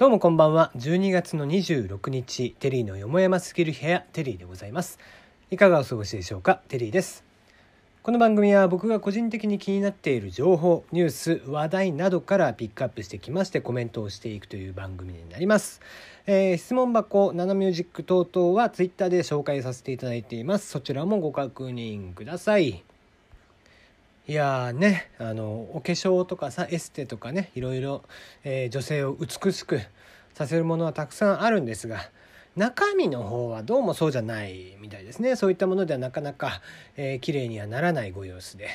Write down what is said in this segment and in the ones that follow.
どうもこんばんは。12月の26日テリーのよもやますぎる部屋テリーでございます。いかがお過ごしでしょうか？テリーです。この番組は僕が個人的に気になっている情報ニュース話題などからピックアップしてきましてコメントをしていくという番組になります、えー、質問箱ナナミュージック等々はツイッターで紹介させていただいています。そちらもご確認ください。いやねあのお化粧とかさエステとかねいろいろ、えー、女性を美しくさせるものはたくさんあるんですが中身の方はどうもそうじゃないみたいですね。そういったものではなかなか、えー、綺麗にはならないご様子で、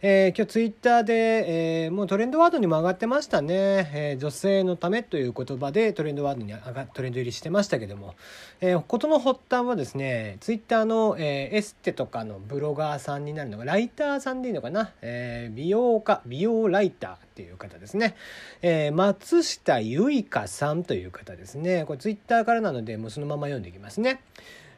えー、今日ツイッターで、えー、もうトレンドワードにも上がってましたね、えー、女性のためという言葉でトレンドワードに上がトレンド入りしてましたけども、えー、事の発端はですねツイッターの、えー、エステとかのブロガーさんになるのがライターさんでいいのかな、えー、美容家美容ライターっていう方ですね、えー、松下由香さんという方ですね。これツイッターからなのでもうそのまま読んでいきますね。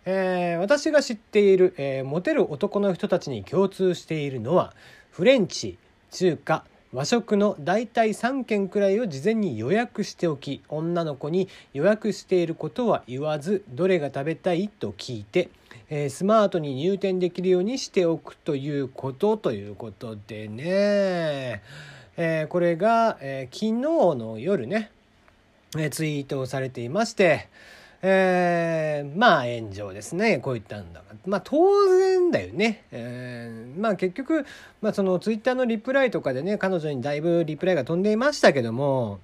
えー、私が知っている、えー、モテる男の人たちに共通しているのはフレンチ中華和食の大体3件くらいを事前に予約しておき女の子に予約していることは言わずどれが食べたいと聞いて、えー、スマートに入店できるようにしておくということということでね、えー、これが、えー、昨日の夜ね、えツイートをされていまして、えー、まあ炎上ですね。こういったんだまあ当然だよね、えー、まあ結局、まあ、そのツイッターのリプライとかでね彼女にだいぶリプライが飛んでいましたけども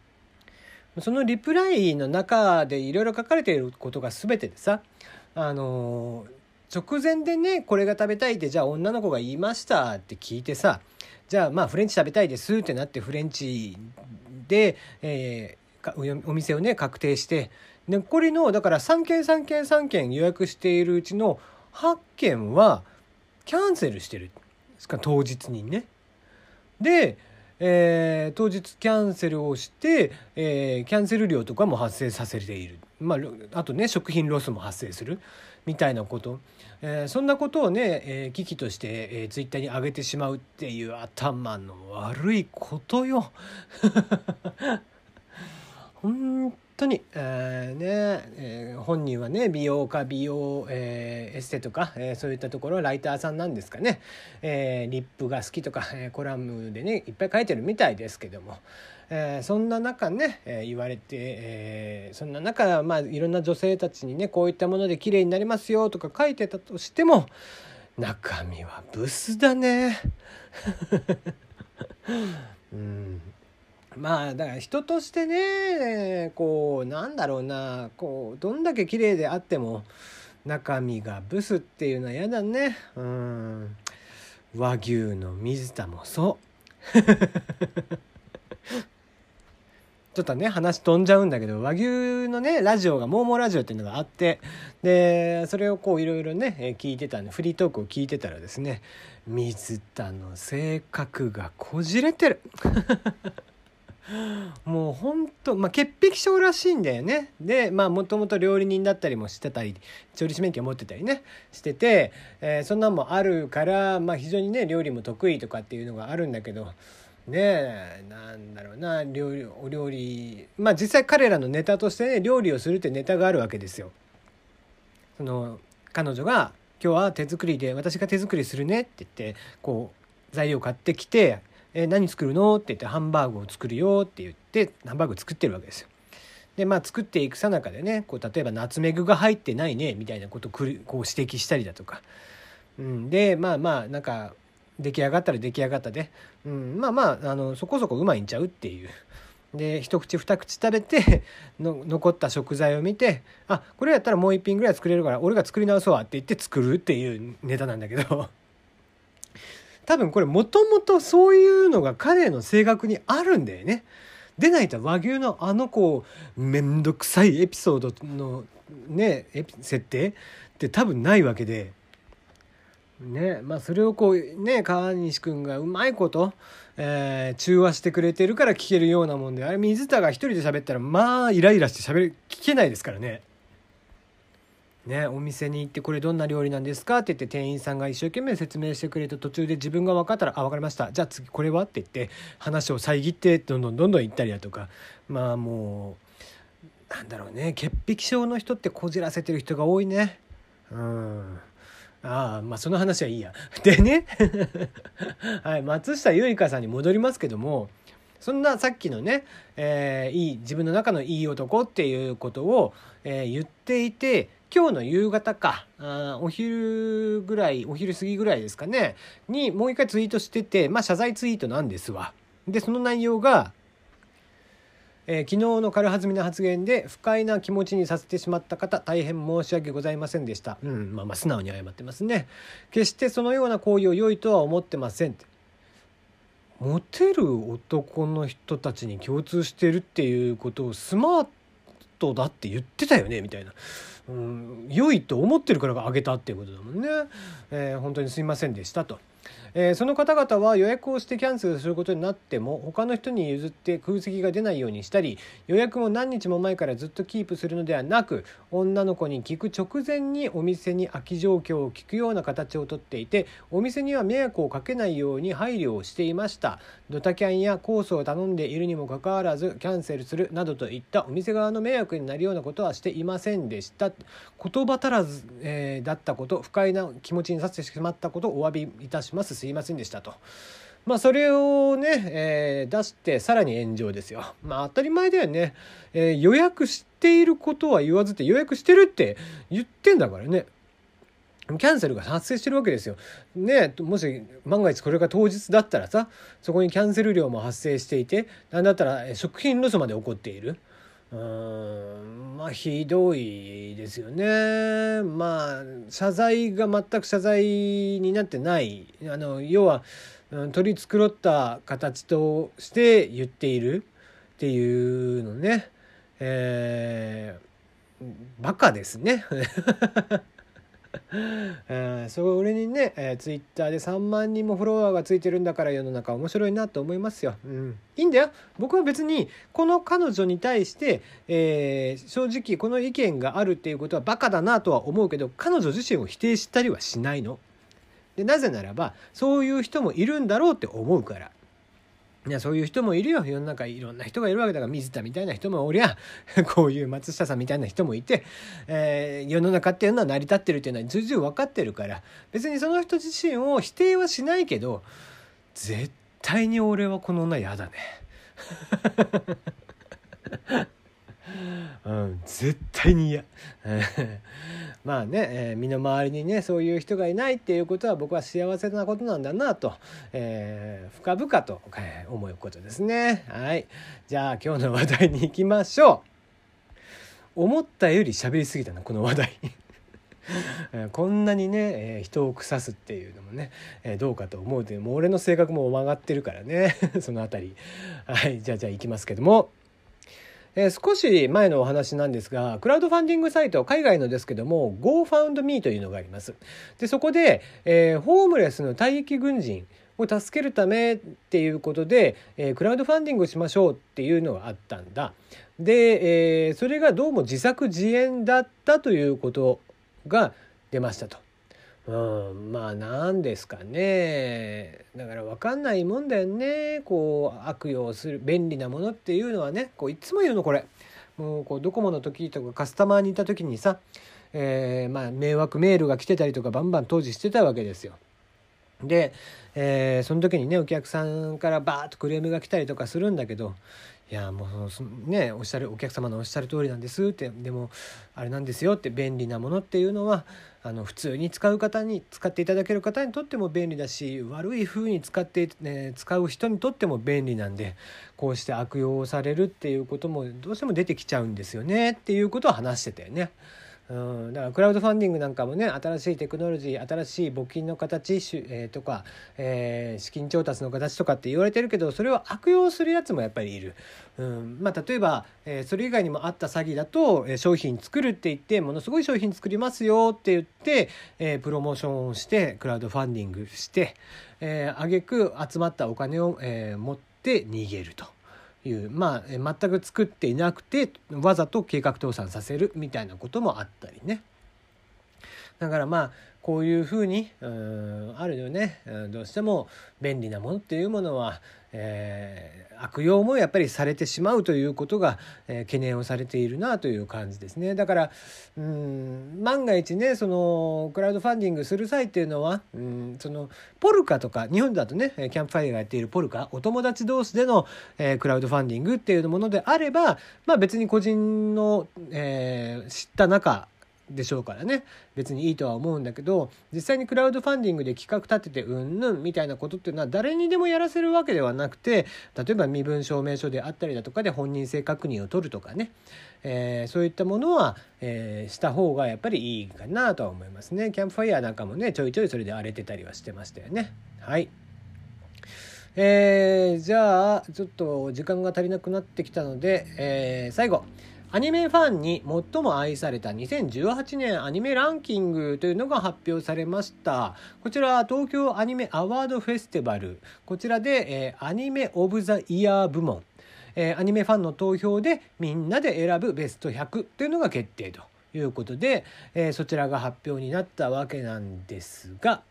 そのリプライの中でいろいろ書かれていることが全てでさあの直前でねこれが食べたいってじゃあ女の子が言いましたって聞いてさじゃあまあフレンチ食べたいですってなってフレンチで、えー、お店をね確定して残りのだから3件3件3件予約しているうちの8件はキャンセルしてるですか当日にね。で、えー、当日キャンセルをして、えー、キャンセル料とかも発生させている、まあ、あとね食品ロスも発生するみたいなこと、えー、そんなことをね、え、危機として、えー、ツイッターに上げてしまうっていう頭の悪いことよ。本 当に、えー、ね、えー、本人はね美容家美容、えー、エステとか、えー、そういったところライターさんなんですかね、えー、リップが好きとか、えー、コラムでねいっぱい書いてるみたいですけども、えー、そんな中ね、えー、言われて、えー、そんな中、まあ、いろんな女性たちにねこういったもので綺麗になりますよとか書いてたとしても中身はブスだね。う んまあだから人としてねこうなんだろうなこうどんだけ綺麗であっても中身がブスっていうのは嫌だね。うん。和牛の水田もそう。ちょっとね話飛んじゃうんだけど和牛のねラジオが「モーモーラジオ」っていうのがあってでそれをこういろいろね聞いてたんでフリートークを聞いてたらですね水田の性格がこじれてる。もうほんと、まあ、潔癖症らしいんだよね。で、まあ、もともと料理人だったりもしてたり、調理師免許持ってたりね、してて、えー、そんなんもあるから、まあ、非常にね、料理も得意とかっていうのがあるんだけど、ねえ、なんだろうな、料理、お料理、まあ、実際彼らのネタとしてね、料理をするってネタがあるわけですよ。その、彼女が、今日は手作りで、私が手作りするねって言って、こう、材料買ってきて、え何作るの?」って言って「ハンバーグを作るよ」って言ってハンバーグ作ってるわけですよ。でまあ作っていくさなかでねこう例えばナツメグが入ってないねみたいなことをこう指摘したりだとか、うん、でまあまあなんか出来上がったら出来上がったで、うん、まあまああのそこそこうまいんちゃうっていう。で一口二口食べて の残った食材を見て「あこれやったらもう一品ぐらい作れるから俺が作り直そうわ」って言って作るっていうネタなんだけど多分これもともとそういうのが彼の性格にあるんだよね。でないと和牛のあの子めんどくさいエピソードのね設定って多分ないわけで。ねまあ、それをこうね川西君がうまいこと、えー、中和してくれてるから聞けるようなもんであれ水田が一人で喋ったらまあイライラして喋る聞けないですからね。ね、お店に行ってこれどんな料理なんですかって言って店員さんが一生懸命説明してくれて途中で自分が分かったら「あ分かりました。じゃあ次これは?」って言って話を遮ってどんどんどんどん行ったりだとか。まあもうなんだろうね。潔癖症の人ってこじらせてる人が多いね。うん。ああまあその話はいいや。でね。はい松下由香さんに戻りますけどもそんなさっきのね、えー、いい自分の中のいい男っていうことを、えー、言っていて今日の夕方かあお昼ぐらいお昼過ぎぐらいですかねにもう一回ツイートしててまあ謝罪ツイートなんですわ。でその内容がえー、昨日の軽はずみな発言で不快な気持ちにさせてしまった方大変申し訳ございませんでした。うん、まあまあ素直に謝ってますね。決してそのような行為を良いとは思ってませんって。モテる男の人たちに共通してるっていうことをスマートだって言ってたよねみたいな。うん、良いと思ってるからあげたっていうことだもんね。えー、本当にすいませんでしたと。えー、その方々は予約をしてキャンセルすることになっても他の人に譲って空席が出ないようにしたり予約も何日も前からずっとキープするのではなく女の子に聞く直前にお店に空き状況を聞くような形をとっていてお店には迷惑をかけないように配慮をしていました。ドタキャンやコースを頼んでいるにもかかわらずキャンセルするなどといったお店側の迷惑になるようなことはしていませんでした。言葉足らず、えー、だったこと不快な気持ちにさせてしまったことをお詫びいたします。すいませんでしたと。まあ、それをね、えー、出してさらに炎上ですよ。まあ当たり前だよね。えー、予約していることは言わずって予約してるって言ってんだからね。キャンセルが発生してるわけですよ。ねもし万が一これが当日だったらさそこにキャンセル料も発生していてなんだったら食品ロスまで起こっている。うんまあひどいですよね。まあ謝罪が全く謝罪になってないあの要は、うん、取り繕った形として言っているっていうのね、えー、バカですね。えー、それにね、えー、ツイッターで3万人もフォロワーがついてるんだから世の中面白いなと思いますよ。うん、いいんだよ。僕は別にこの彼女に対して、えー、正直この意見があるっていうことはバカだなとは思うけど彼女自身を否定したりはしないの。でなぜならばそういう人もいるんだろうって思うから。いやそういう人もいるよ世の中いろんな人がいるわけだから水田みたいな人もおりゃ こういう松下さんみたいな人もいて、えー、世の中っていうのは成り立ってるっていうのは重々分かってるから別にその人自身を否定はしないけど絶対に俺はこの女嫌だね。うん、絶対に嫌。まあね、えー、身の回りにねそういう人がいないっていうことは僕は幸せなことなんだなと、えー、深々と、え、思うことですね。はい。じゃあ今日の話題に行きましょう。思ったより喋りすぎたなこの話題。こんなにね、えー、人を腐すっていうのもね、えー、どうかと思うともう俺の性格も曲がってるからね。その辺り。はい。じゃあじゃあ行きますけども。えー、少し前のお話なんですが、クラウドファンディングサイト、海外のですけども、GoFoundMe というのがあります。で、そこで、えー、ホームレスの退役軍人を助けるためっていうことで、えー、クラウドファンディングしましょうっていうのがあったんだ。で、えそれがどうも自作自演だったということが出ましたと。うん、まあ何ですかね。だから分かんないもんだよね。こう悪用する便利なものっていうのはね。こういつも言うのこれ。もうこうドコモの時とかカスタマーにいた時にさ、えー、まあ迷惑メールが来てたりとかバンバン当時してたわけですよ。で、えー、その時にねお客さんからバーッとクレームが来たりとかするんだけどいやもうねおっしゃるお客様のおっしゃる通りなんですってでもあれなんですよって便利なものっていうのはあの普通に使う方に使っていただける方にとっても便利だし悪い風に使って、ね、使う人にとっても便利なんでこうして悪用されるっていうこともどうしても出てきちゃうんですよねっていうことを話してたよね。うん、だからクラウドファンディングなんかもね新しいテクノロジー新しい募金の形、えー、とか、えー、資金調達の形とかって言われてるけどそれを悪用するやつもやっぱりいる。うんまあ、例えば、えー、それ以外にもあった詐欺だと、えー、商品作るって言ってものすごい商品作りますよって言って、えー、プロモーションをしてクラウドファンディングして、えー、挙句集まったお金を、えー、持って逃げると。いうまあ全く作っていなくてわざと計画倒産させるみたいなこともあったりね。だからまあこういうふうにうんあるよね。どうしても便利なものっていうものは、えー、悪用もやっぱりされてしまうということが、えー、懸念をされているなという感じですね。だからうん万が一ねそのクラウドファンディングする際っていうのはうんそのポルカとか日本だとねキャンプファイヤーがやっているポルカお友達同士での、えー、クラウドファンディングっていうものであればまあ別に個人の、えー、知った中でしょうからね。別にいいとは思うんだけど実際にクラウドファンディングで企画立ててうんぬんみたいなことっていうのは誰にでもやらせるわけではなくて例えば身分証明書であったりだとかで本人性確認を取るとかね、えー、そういったものは、えー、した方がやっぱりいいかなとは思いますね。キャンプファイヤーなんかもねちょいちょいそれで荒れてたりはしてましたよね。はい。えー、じゃあちょっと時間が足りなくなってきたので、えー、最後。アニメファンに最も愛された2018年アニメランキングというのが発表されました。こちら東京アニメアワードフェスティバル。こちらで、えー、アニメオブザイヤー部門。えー、アニメファンの投票でみんなで選ぶベスト100というのが決定ということで、えー、そちらが発表になったわけなんですが、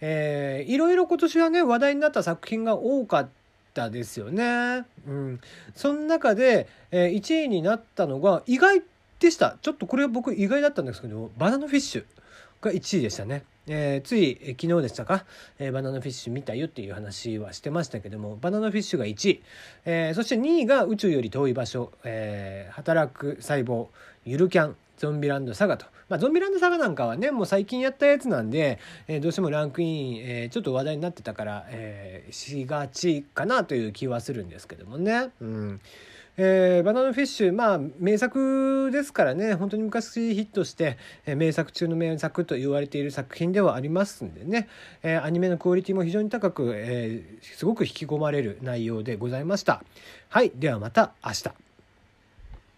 えー、いろいろ今年はね話題になった作品が多かっったですよね。うん。その中で、えー、1位になったのが意外でした。ちょっとこれは僕意外だったんですけど、バナナフィッシュが1位でしたね。えー、つい、えー、昨日でしたか、えー、バナナフィッシュ見たよっていう話はしてましたけどもバナナフィッシュが1位、え、そして2位が宇宙より遠い場所、え、働く細胞ゆるキャンゾンビランドサガと。まあ、ゾンビランドサガなんかはね、もう最近やったやつなんで、えー、どうしてもランクイン、えー、ちょっと話題になってたから、えー、しがちかなという気はするんですけどもね。うん。えー、バナナフィッシュ、まあ、名作ですからね、本当に昔ヒットして、えー、名作中の名作と言われている作品ではありますんでね、えー、アニメのクオリティも非常に高く、えー、すごく引き込まれる内容でございました。はい、ではまた明日。